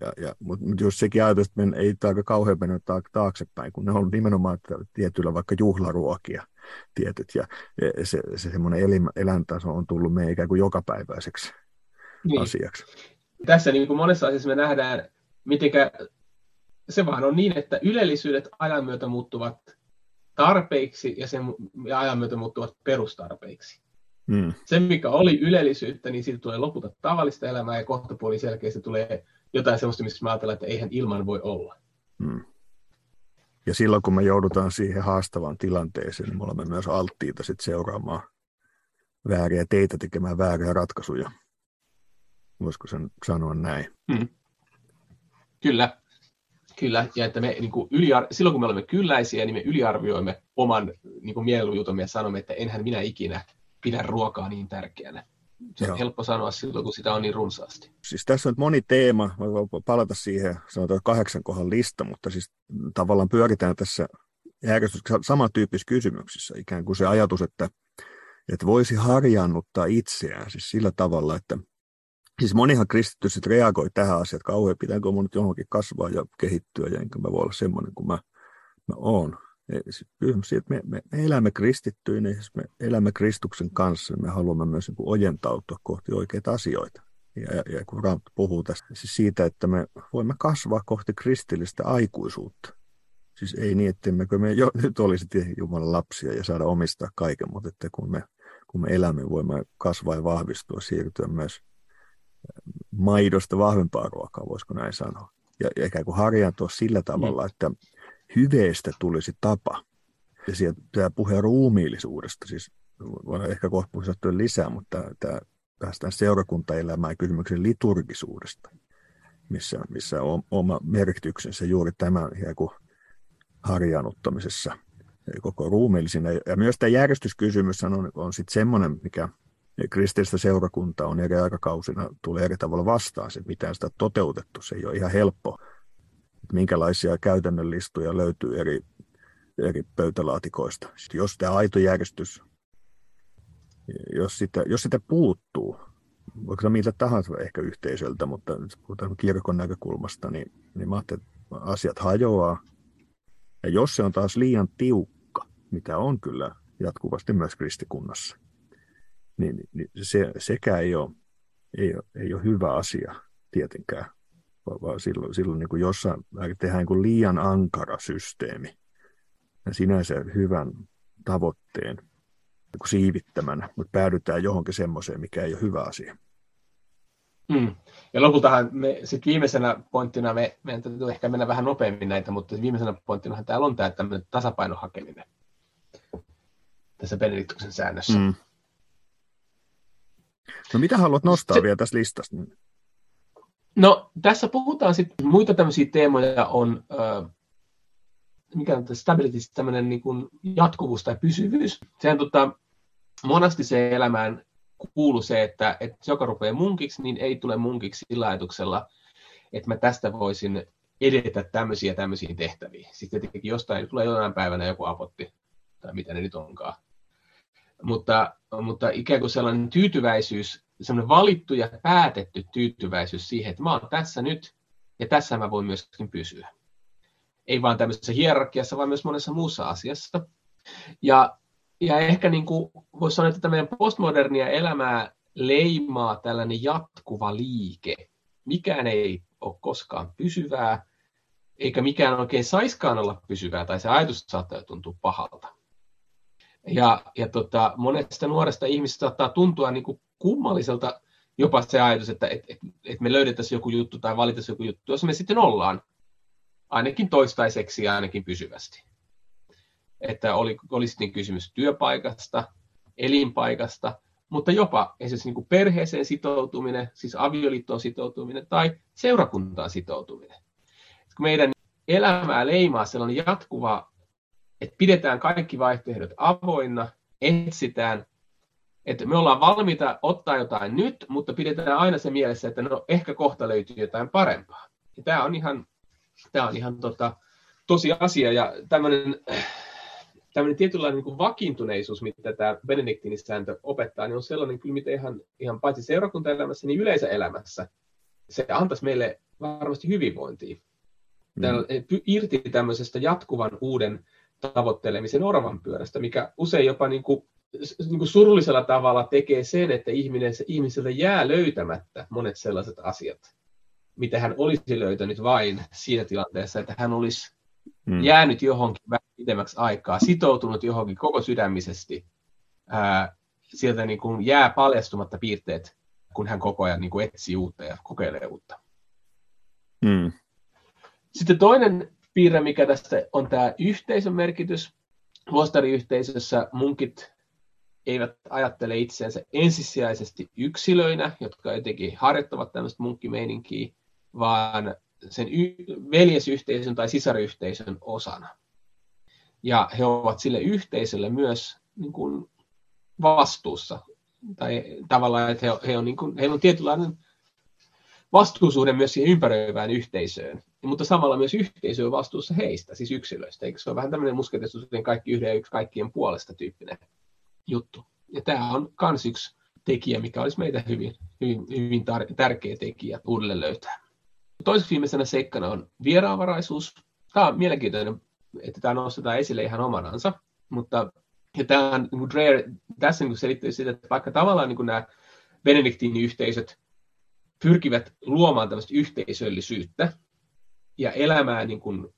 Ja, ja, Mutta mut just sekin ajatus, että me ei aika kauhean mennä taaksepäin, kun ne on nimenomaan tietyillä vaikka juhlaruokia tietyt, ja, ja se, se semmoinen eläintaso on tullut meidän ikään kuin jokapäiväiseksi niin. asiaksi. Tässä niin kuin monessa asiassa me nähdään, miten se vaan on niin, että ylellisyydet ajan myötä muuttuvat tarpeiksi ja, sen, ja ajan myötä muuttuvat perustarpeiksi. Mm. Se, mikä oli ylellisyyttä, niin siitä tulee lopulta tavallista elämää ja kohtapuolin selkeästi tulee jotain sellaista, missä mä ajattelen, että eihän ilman voi olla. Hmm. Ja silloin, kun me joudutaan siihen haastavaan tilanteeseen, niin me olemme myös alttiita sit seuraamaan vääriä teitä tekemään vääriä ratkaisuja. Voisiko sen sanoa näin? Hmm. Kyllä, kyllä. Ja että me niin kuin yliar- silloin, kun me olemme kylläisiä, niin me yliarvioimme oman niin kuin mielujutumme ja sanomme, että enhän minä ikinä pidä ruokaa niin tärkeänä. Se on Joo. helppo sanoa silloin, kun sitä on niin runsaasti. Siis tässä on moni teema, voi palata siihen, sanotaan kahdeksan kohdan lista, mutta siis tavallaan pyöritään tässä järjestyksessä samantyyppisissä kysymyksissä. Ikään kuin se ajatus, että, että voisi harjannuttaa itseään siis sillä tavalla, että Siis monihan kristitty sitten reagoi tähän asiaan, että kauhean pitääkö mun nyt johonkin kasvaa ja kehittyä, ja enkä mä voi olla semmoinen kuin mä, mä oon. Kysymys että me, me, me elämme kristittyinä, siis me elämme Kristuksen kanssa, niin me haluamme myös niin kuin ojentautua kohti oikeita asioita. Ja, ja, ja kun Raamattu puhuu tästä siis siitä, että me voimme kasvaa kohti kristillistä aikuisuutta. Siis ei niin, että me jo nyt olisi Jumalan lapsia ja saada omistaa kaiken, mutta että kun me, kun me elämme, voimme kasvaa ja vahvistua, siirtyä myös maidosta vahvempaa ruokaa, voisiko näin sanoa. Ja, ja ikään kuin harjaantua sillä tavalla, mm. että hyveestä tulisi tapa. Ja sieltä tämä puhe ruumiillisuudesta, siis voidaan ehkä kohta puhua lisää, mutta tämä, päästään seurakuntaelämään kysymyksen liturgisuudesta, missä, missä on oma merkityksensä juuri tämän ikään kuin harjaannuttamisessa koko ruumiillisina. Ja myös tämä järjestyskysymys on, on sitten semmoinen, mikä kristillistä seurakuntaa on eri aikakausina tulee eri tavalla vastaan, se miten sitä toteutettu, se ei ole ihan helppo. Että minkälaisia käytännön listoja löytyy eri, eri pöytälaatikoista. Sitten jos tämä aito järjestys, jos sitä, jos sitä puuttuu, vaikka miltä tahansa ehkä yhteisöltä, mutta puhutaan kirkon näkökulmasta, niin, niin mä että asiat hajoaa. Ja jos se on taas liian tiukka, mitä on kyllä jatkuvasti myös kristikunnassa, niin, niin se, sekä ei ole, ei, ole, ei ole hyvä asia tietenkään, vaan, vaan silloin, silloin niin kuin jossain tehdään niin kuin liian ankara systeemi ja sinänsä hyvän tavoitteen niin kuin siivittämänä, mutta päädytään johonkin semmoiseen, mikä ei ole hyvä asia. Mm. Ja lopultahan me sit viimeisenä pointtina, me, meidän täytyy ehkä mennä vähän nopeammin näitä, mutta viimeisenä pointtina täällä on tämä tämmöinen tasapainon hakeminen tässä Benediktuksen säännössä. Mm. No mitä haluat nostaa se, vielä tästä listasta? No tässä puhutaan sitten, muita tämmöisiä teemoja on, äh, mikä on stability, tämmöinen niin kuin jatkuvuus tai pysyvyys. Sehän tota, monasti se elämään kuuluu se, että, että joka rupeaa munkiksi, niin ei tule munkiksi sillä ajatuksella, että mä tästä voisin edetä tämmöisiä tämmöisiin tehtäviin. Sitten tietenkin jostain tulee jonain päivänä joku apotti, tai mitä ne nyt onkaan mutta, mutta ikään kuin sellainen tyytyväisyys, sellainen valittu ja päätetty tyytyväisyys siihen, että mä oon tässä nyt ja tässä mä voin myöskin pysyä. Ei vain tämmöisessä hierarkiassa, vaan myös monessa muussa asiassa. Ja, ja ehkä niin kuin voisi sanoa, että meidän postmodernia elämää leimaa tällainen jatkuva liike. Mikään ei ole koskaan pysyvää, eikä mikään oikein saiskaan olla pysyvää, tai se ajatus saattaa tuntua pahalta. Ja, ja tota, monesta nuoresta ihmisestä saattaa tuntua niin kuin kummalliselta jopa se ajatus, että et, et, et me löydettäisiin joku juttu tai valitaisiin joku juttu, jos me sitten ollaan, ainakin toistaiseksi ja ainakin pysyvästi. Että oli, oli sitten kysymys työpaikasta, elinpaikasta, mutta jopa esimerkiksi niin kuin perheeseen sitoutuminen, siis avioliittoon sitoutuminen tai seurakuntaan sitoutuminen. Kun meidän elämää leimaa sellainen jatkuva että pidetään kaikki vaihtoehdot avoinna, etsitään, että me ollaan valmiita ottaa jotain nyt, mutta pidetään aina se mielessä, että no ehkä kohta löytyy jotain parempaa. Ja tämä on ihan, tämä on ihan tota, tosi asia ja tämmöinen, tämmöinen tietynlainen niin kuin vakiintuneisuus, mitä tämä Benediktinisääntö opettaa, niin on sellainen kyllä, mitä ihan, ihan paitsi seurakuntaelämässä, niin yleisöelämässä se antaisi meille varmasti hyvinvointia. Mm. irti tämmöisestä jatkuvan uuden tavoittelemisen orvan pyörästä, mikä usein jopa niin kuin, niin kuin surullisella tavalla tekee sen, että ihminen, ihmiseltä jää löytämättä monet sellaiset asiat, mitä hän olisi löytänyt vain siinä tilanteessa, että hän olisi hmm. jäänyt johonkin vähän pidemmäksi aikaa, sitoutunut johonkin koko sydämisesti. Ää, sieltä niin kuin jää paljastumatta piirteet, kun hän koko ajan niin kuin etsii uutta ja kokeilee uutta. Mm. Sitten toinen piirre, mikä tästä on tämä yhteisön merkitys. Luostariyhteisössä munkit eivät ajattele itseänsä ensisijaisesti yksilöinä, jotka jotenkin harjoittavat tämmöistä munkkimeininkiä, vaan sen y- veljesyhteisön tai sisaryyhteisön osana. Ja he ovat sille yhteisölle myös niin kuin vastuussa. Tai tavallaan, että he, he on, niin kuin, heillä on tietynlainen vastuusuhde myös siihen ympäröivään yhteisöön. Mutta samalla myös yhteisö on vastuussa heistä, siis yksilöistä. Eikö se ole vähän tämmöinen musketestusten kaikki yhden ja yksi kaikkien puolesta tyyppinen juttu. Ja tämä on myös yksi tekijä, mikä olisi meitä hyvin, hyvin, hyvin tar- tärkeä tekijä uudelleen löytää. Toiseksi viimeisenä seikkana on vieraanvaraisuus. Tämä on mielenkiintoinen, että tämä nostetaan esille ihan omanansa, mutta ja tämä on, niin Dreyer tässä niin selittyy siitä, että vaikka tavallaan niin nämä Benediktiiniyhteisöt pyrkivät luomaan tämmöistä yhteisöllisyyttä ja elämää niin kuin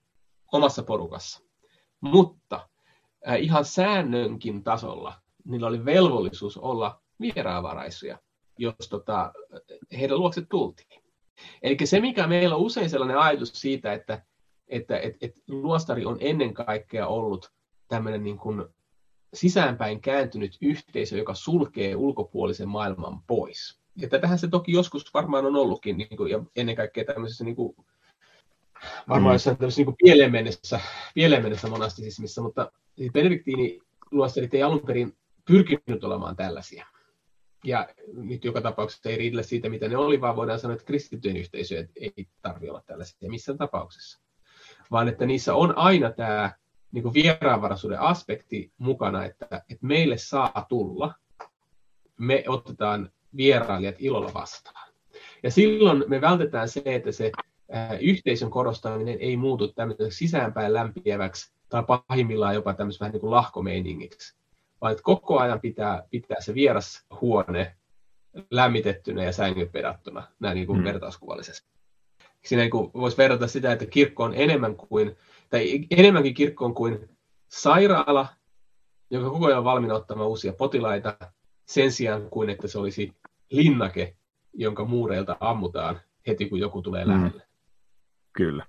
omassa porukassa, mutta äh, ihan säännönkin tasolla niillä oli velvollisuus olla vieraanvaraisia, jos tota, heidän luokse tultiin. Eli se, mikä meillä on usein sellainen ajatus siitä, että, että et, et luostari on ennen kaikkea ollut tämmöinen niin kuin sisäänpäin kääntynyt yhteisö, joka sulkee ulkopuolisen maailman pois. Ja tätähän se toki joskus varmaan on ollutkin, niin kuin, ja ennen kaikkea tämmöisessä niin kuin, varmaan mm. jossain tämmöisessä niin pieleen mennessä, pieleen mennessä monastisismissa, mutta benediktiini luostarit ei alun perin pyrkinyt olemaan tällaisia. Ja nyt joka tapauksessa ei riidellä siitä, mitä ne oli, vaan voidaan sanoa, että kristittyjen yhteisöjä ei tarvitse olla tällaisia missään tapauksessa. Vaan että niissä on aina tämä niin vieraanvaraisuuden aspekti mukana, että, että meille saa tulla, me otetaan vierailijat ilolla vastaan. Ja silloin me vältetään se, että se yhteisön korostaminen ei muutu tämmöiseksi sisäänpäin lämpiäväksi tai pahimmillaan jopa tämmöiseksi vähän niin kuin lahkomeiningiksi, vaan että koko ajan pitää, pitää se vieras huone lämmitettynä ja sängyt pedattuna, näin niin kuin mm. vertauskuvallisesti. Siinä niin kuin voisi verrata sitä, että kirkko on enemmän kuin, tai enemmänkin kirkko on kuin sairaala, joka koko ajan on valmiina ottamaan uusia potilaita, sen sijaan kuin että se olisi linnake, jonka muureilta ammutaan heti, kun joku tulee mm. lähelle. Kyllä.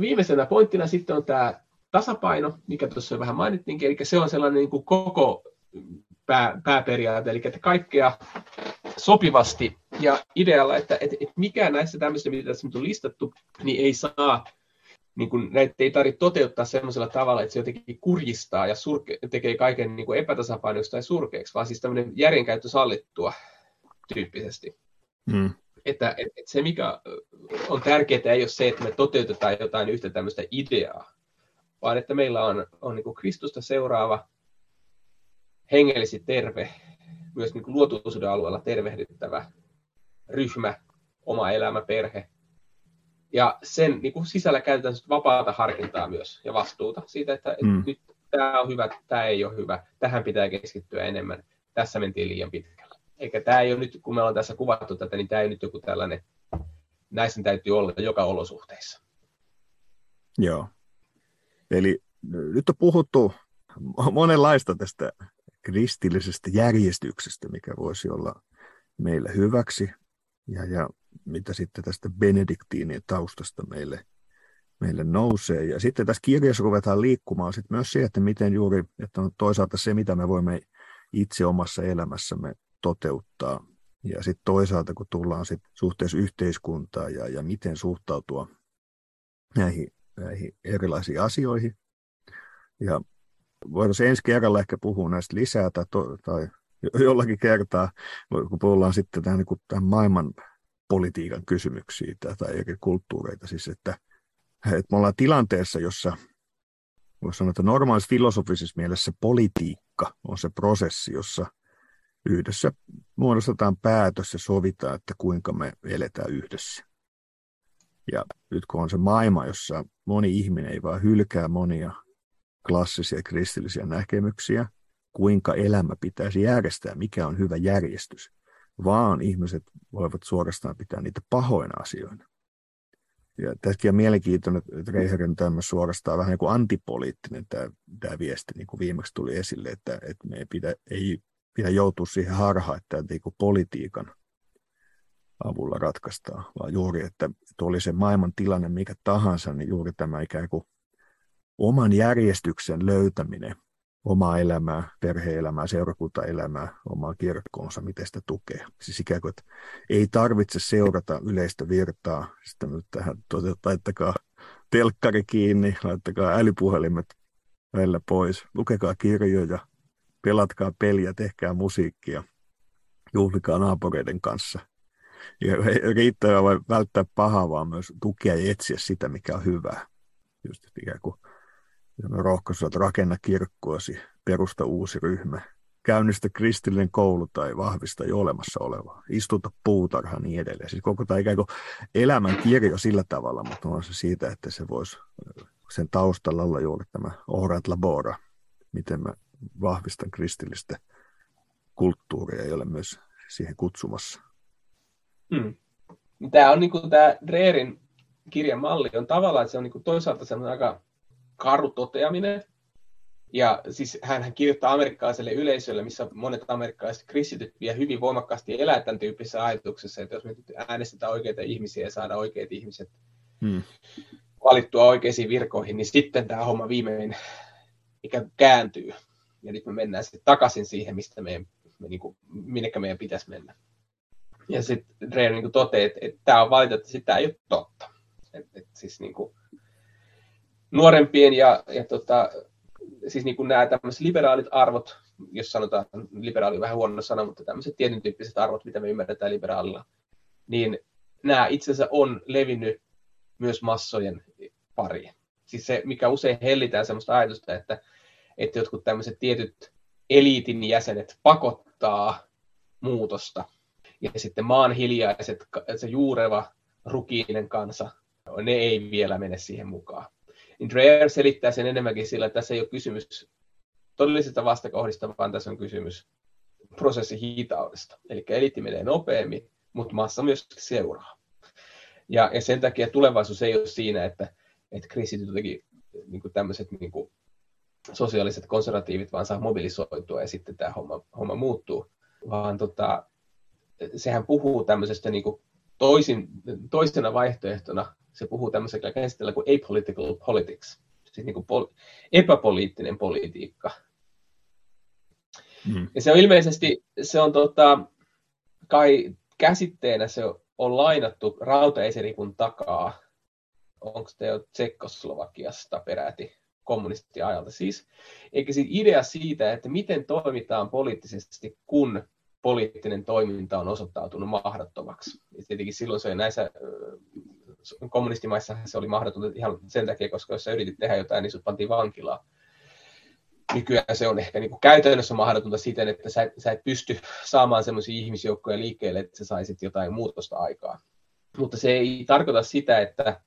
Viimeisenä pointtina sitten on tämä tasapaino, mikä tuossa jo vähän mainittiinkin, eli se on sellainen niin kuin koko pää, pääperiaate, eli että kaikkea sopivasti ja idealla, että, että, että mikään näistä tämmöistä, mitä tässä nyt on listattu, niin ei saa, niin kuin, näitä ei tarvitse toteuttaa sellaisella tavalla, että se jotenkin kurjistaa ja surke, tekee kaiken niin kuin epätasapainoksi tai surkeaksi, vaan siis tämmöinen järjenkäyttö sallittua tyyppisesti. Mm. Että, että, että se, mikä on tärkeää, ei ole se, että me toteutetaan jotain yhtä tämmöistä ideaa, vaan että meillä on, on niin kuin Kristusta seuraava, hengellisesti terve, myös niin kuin luotuisuuden alueella tervehdyttävä ryhmä, oma elämä, perhe. Ja sen niin kuin sisällä käytetään vapaata harkintaa myös ja vastuuta siitä, että mm. nyt tämä on hyvä, tämä ei ole hyvä, tähän pitää keskittyä enemmän, tässä mentiin liian pitkälle. Eikä tämä ei ole nyt, kun me ollaan tässä kuvattu tätä, niin tämä ei nyt joku tällainen, näissä täytyy olla joka olosuhteissa. Joo. Eli nyt on puhuttu monenlaista tästä kristillisestä järjestyksestä, mikä voisi olla meille hyväksi, ja, ja mitä sitten tästä benediktiinien taustasta meille, meille nousee. Ja sitten tässä kirjassa ruvetaan liikkumaan sitten myös se, että miten juuri, että on toisaalta se, mitä me voimme itse omassa elämässämme toteuttaa, ja sitten toisaalta, kun tullaan sitten suhteessa yhteiskuntaan ja, ja miten suhtautua näihin näihin erilaisiin asioihin. Ja voitaisiin ensi kerralla ehkä puhua näistä lisää tai, to, tai jollakin kertaa, kun puhutaan sitten tähän, niin tähän maailman politiikan kysymyksiin tai eri kulttuureita. Siis että, että me ollaan tilanteessa, jossa voisi sanoa, että normaalissa filosofisessa mielessä politiikka on se prosessi, jossa yhdessä muodostetaan päätös ja sovitaan, että kuinka me eletään yhdessä. Ja nyt kun on se maailma, jossa moni ihminen ei vaan hylkää monia klassisia kristillisiä näkemyksiä, kuinka elämä pitäisi järjestää, mikä on hyvä järjestys, vaan ihmiset voivat suorastaan pitää niitä pahoina asioina. Ja tässäkin on mielenkiintoinen, että Reiherin tämä suorastaan vähän niin kuin antipoliittinen tämä, tämä viesti, niin kuin viimeksi tuli esille, että, että me ei pidä, ei pidä joutua siihen harhaan, että niin kuin politiikan avulla ratkaistaan, vaan juuri, että, että oli se maailman tilanne mikä tahansa, niin juuri tämä ikään kuin oman järjestyksen löytäminen, omaa elämää, perhe-elämää, seurakuntaelämää, omaa kirkkoonsa, miten sitä tukee. Siis ikään kuin, että ei tarvitse seurata yleistä virtaa, sitten nyt tähän laittakaa telkkari kiinni, laittakaa älypuhelimet välillä pois, lukekaa kirjoja, pelatkaa peliä, tehkää musiikkia, juhlikaa naapureiden kanssa. Ja riittää vain välttää pahaa, vaan myös tukea ja etsiä sitä, mikä on hyvää. Just ikään kuin rohkaisua, että rakenna kirkkoasi, perusta uusi ryhmä, käynnistä kristillinen koulu tai vahvista jo olemassa olevaa, istuta puutarha niin edelleen. Siis koko tämä ikään kuin elämän kirjo sillä tavalla, mutta on se siitä, että se voisi sen taustalla olla juuri tämä Orat Labora, miten mä vahvistan kristillistä kulttuuria ja olen myös siihen kutsumassa. Hmm. Tämä on niin kuin tämä Dreerin kirjan malli on tavallaan, että se on niin kuin toisaalta semmoinen aika karu toteaminen. Ja siis hän kirjoittaa amerikkalaiselle yleisölle, missä monet amerikkalaiset kristityt vie hyvin voimakkaasti elää tämän tyyppisessä ajatuksessa, että jos me äänestetään oikeita ihmisiä ja saada oikeat ihmiset hmm. valittua oikeisiin virkoihin, niin sitten tämä homma viimein ikään kuin kääntyy. Ja nyt me mennään sitten takaisin siihen, mistä meidän, me niin kuin, minnekä meidän pitäisi mennä. Ja sitten Dreyer niin toteaa, että, että tämä on valitettavasti tämä ei ole totta. Et, et, siis niin kuin, nuorempien ja, ja tota, siis niin kuin nämä tämmöiset liberaalit arvot, jos sanotaan, liberaali on vähän huono sana, mutta tämmöiset tietyn tyyppiset arvot, mitä me ymmärretään liberaalilla, niin nämä itse asiassa on levinnyt myös massojen pariin. Siis se, mikä usein hellitään semmoista ajatusta, että, että jotkut tämmöiset tietyt eliitin jäsenet pakottaa muutosta. Ja sitten maan hiljaiset, se juureva rukiinen kansa, ne ei vielä mene siihen mukaan. Niin Dreyer selittää sen enemmänkin sillä, että tässä ei ole kysymys todellisesta vastakohdista, vaan tässä on kysymys prosessin hitaudesta. Eli eliitti menee nopeammin, mutta massa myös seuraa. Ja, ja sen takia tulevaisuus ei ole siinä, että, että kristityt jotenkin niin kuin tämmöiset niin kuin sosiaaliset konservatiivit vaan saa mobilisoitua ja sitten tämä homma, homma muuttuu, vaan tota, sehän puhuu tämmöisestä niin kuin toisin, toisena vaihtoehtona se puhuu tämmöisellä käsitteellä kuin apolitical politics, siis niin kuin pol- epäpoliittinen politiikka. Mm. Ja se on ilmeisesti, se on tota, kai käsitteenä se on lainattu rautaesiripun takaa, onko se jo Tsekkoslovakiasta peräti kommunistiajalta siis. Eikä siis idea siitä, että miten toimitaan poliittisesti, kun poliittinen toiminta on osoittautunut mahdottomaksi. Ja tietenkin silloin se näissä kommunistimaissa se oli mahdotonta ihan sen takia, koska jos sä yritit tehdä jotain, niin sut pantiin vankilaan. Nykyään se on ehkä niin kuin käytännössä mahdotonta siten, että sä, sä et pysty saamaan sellaisia ihmisjoukkoja liikkeelle, että sä saisit jotain muutosta aikaa. Mutta se ei tarkoita sitä, että,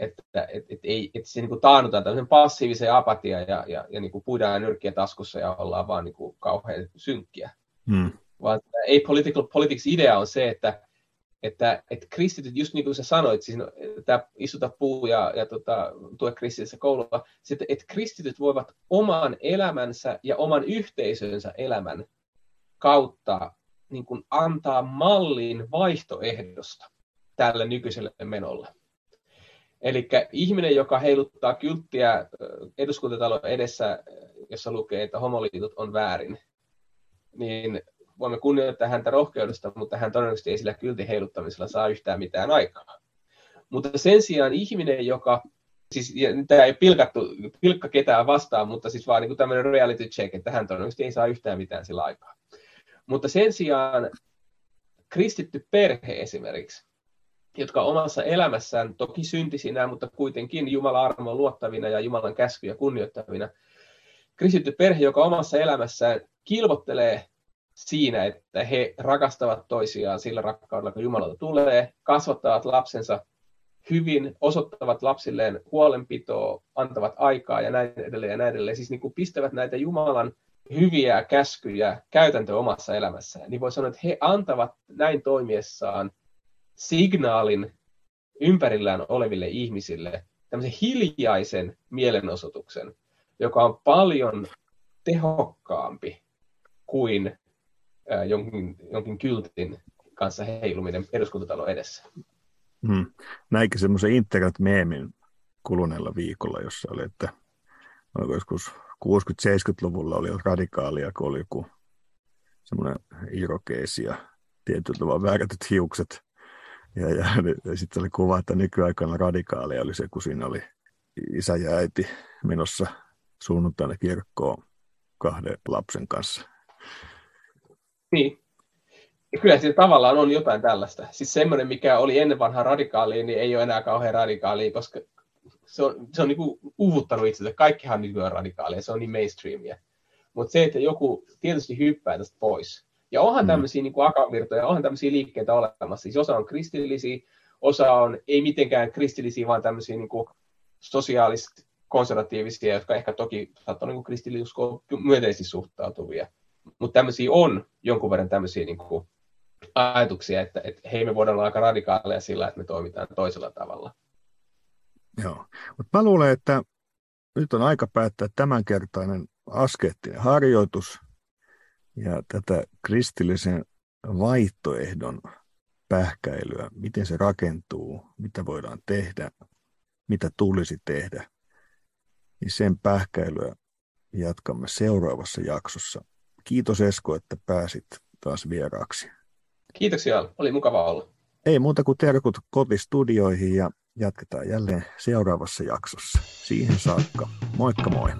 että, että, että, ei, että se niin taannutaan tämmöisen passiivisen apatia ja, ja, ja niin kuin puidaan nyrkkiä taskussa ja ollaan vaan niin kuin kauhean synkkiä. Hmm. Vaan ei political politics idea on se, että että, että kristityt, just niin kuin sä sanoit, siis no, tämä istuta puu ja, ja tota, tue kristillistä koulua, että, että kristityt voivat oman elämänsä ja oman yhteisönsä elämän kautta niin kuin antaa mallin vaihtoehdosta tälle nykyiselle menolle. Eli ihminen, joka heiluttaa kylttiä eduskuntatalon edessä, jossa lukee, että homoliitot on väärin, niin voimme kunnioittaa häntä rohkeudesta, mutta hän todennäköisesti ei sillä kyltin heiluttamisella saa yhtään mitään aikaa. Mutta sen sijaan ihminen, joka, siis tämä ei pilkattu, pilkka ketään vastaan, mutta siis vaan niin tämmöinen reality check, että hän todennäköisesti ei saa yhtään mitään sillä aikaa. Mutta sen sijaan kristitty perhe esimerkiksi, jotka omassa elämässään, toki syntisinä, mutta kuitenkin Jumalan armon luottavina ja Jumalan käskyjä kunnioittavina, kristitty perhe, joka omassa elämässään kilvottelee siinä, että he rakastavat toisiaan sillä rakkaudella, kun Jumalalta tulee, kasvattavat lapsensa hyvin, osoittavat lapsilleen huolenpitoa, antavat aikaa ja näin edelleen ja näin edelleen. Siis niin kuin pistävät näitä Jumalan hyviä käskyjä käytäntö omassa elämässään, niin voi sanoa, että he antavat näin toimiessaan signaalin ympärillään oleville ihmisille, tämmöisen hiljaisen mielenosoituksen, joka on paljon tehokkaampi kuin jonkin, jonkin kyltin kanssa heiluminen eduskuntatalon edessä. Hmm. Näinkö semmoisen internet-meemin kuluneella viikolla, jossa oli, että oliko joskus 60-70-luvulla oli radikaalia, kun oli joku semmoinen irokeesi ja tietyllä tavalla väärätyt hiukset. Ja, ja, ja sitten oli kuva, että nykyaikana radikaalia oli se, kun siinä oli isä ja äiti menossa sunnuntaina kirkkoon kahden lapsen kanssa. Niin. Ja kyllä siinä tavallaan on jotain tällaista. Siis semmoinen, mikä oli ennen vanhaa radikaalia, niin ei ole enää kauhean radikaalia, koska se on, se on niin kuin uvuttanut itsensä. Kaikkihan nykyään radikaalia, se on niin mainstreamia. Mutta se, että joku tietysti hyppää tästä pois. Ja onhan mm. tämmöisiä niin akavirtoja, onhan tämmöisiä liikkeitä olemassa. Siis osa on kristillisiä, osa on ei mitenkään kristillisiä, vaan tämmöisiä niin kuin sosiaalisesti konservatiivisia, jotka ehkä toki saattaa niin kristillisuuskoon myönteisesti suhtautuvia. Mutta tämmöisiä on jonkun verran tämmöisiä niin kuin ajatuksia, että, että hei, me voidaan olla aika radikaaleja sillä, että me toimitaan toisella tavalla. Joo, mutta mä luulen, että nyt on aika päättää tämänkertainen askeettinen harjoitus ja tätä kristillisen vaihtoehdon pähkäilyä, miten se rakentuu, mitä voidaan tehdä, mitä tulisi tehdä, niin sen pähkäilyä jatkamme seuraavassa jaksossa. Kiitos Esko, että pääsit taas vieraaksi. Kiitoksia, oli mukava olla. Ei muuta kuin terkut kotistudioihin ja jatketaan jälleen seuraavassa jaksossa. Siihen saakka. Moikka moi!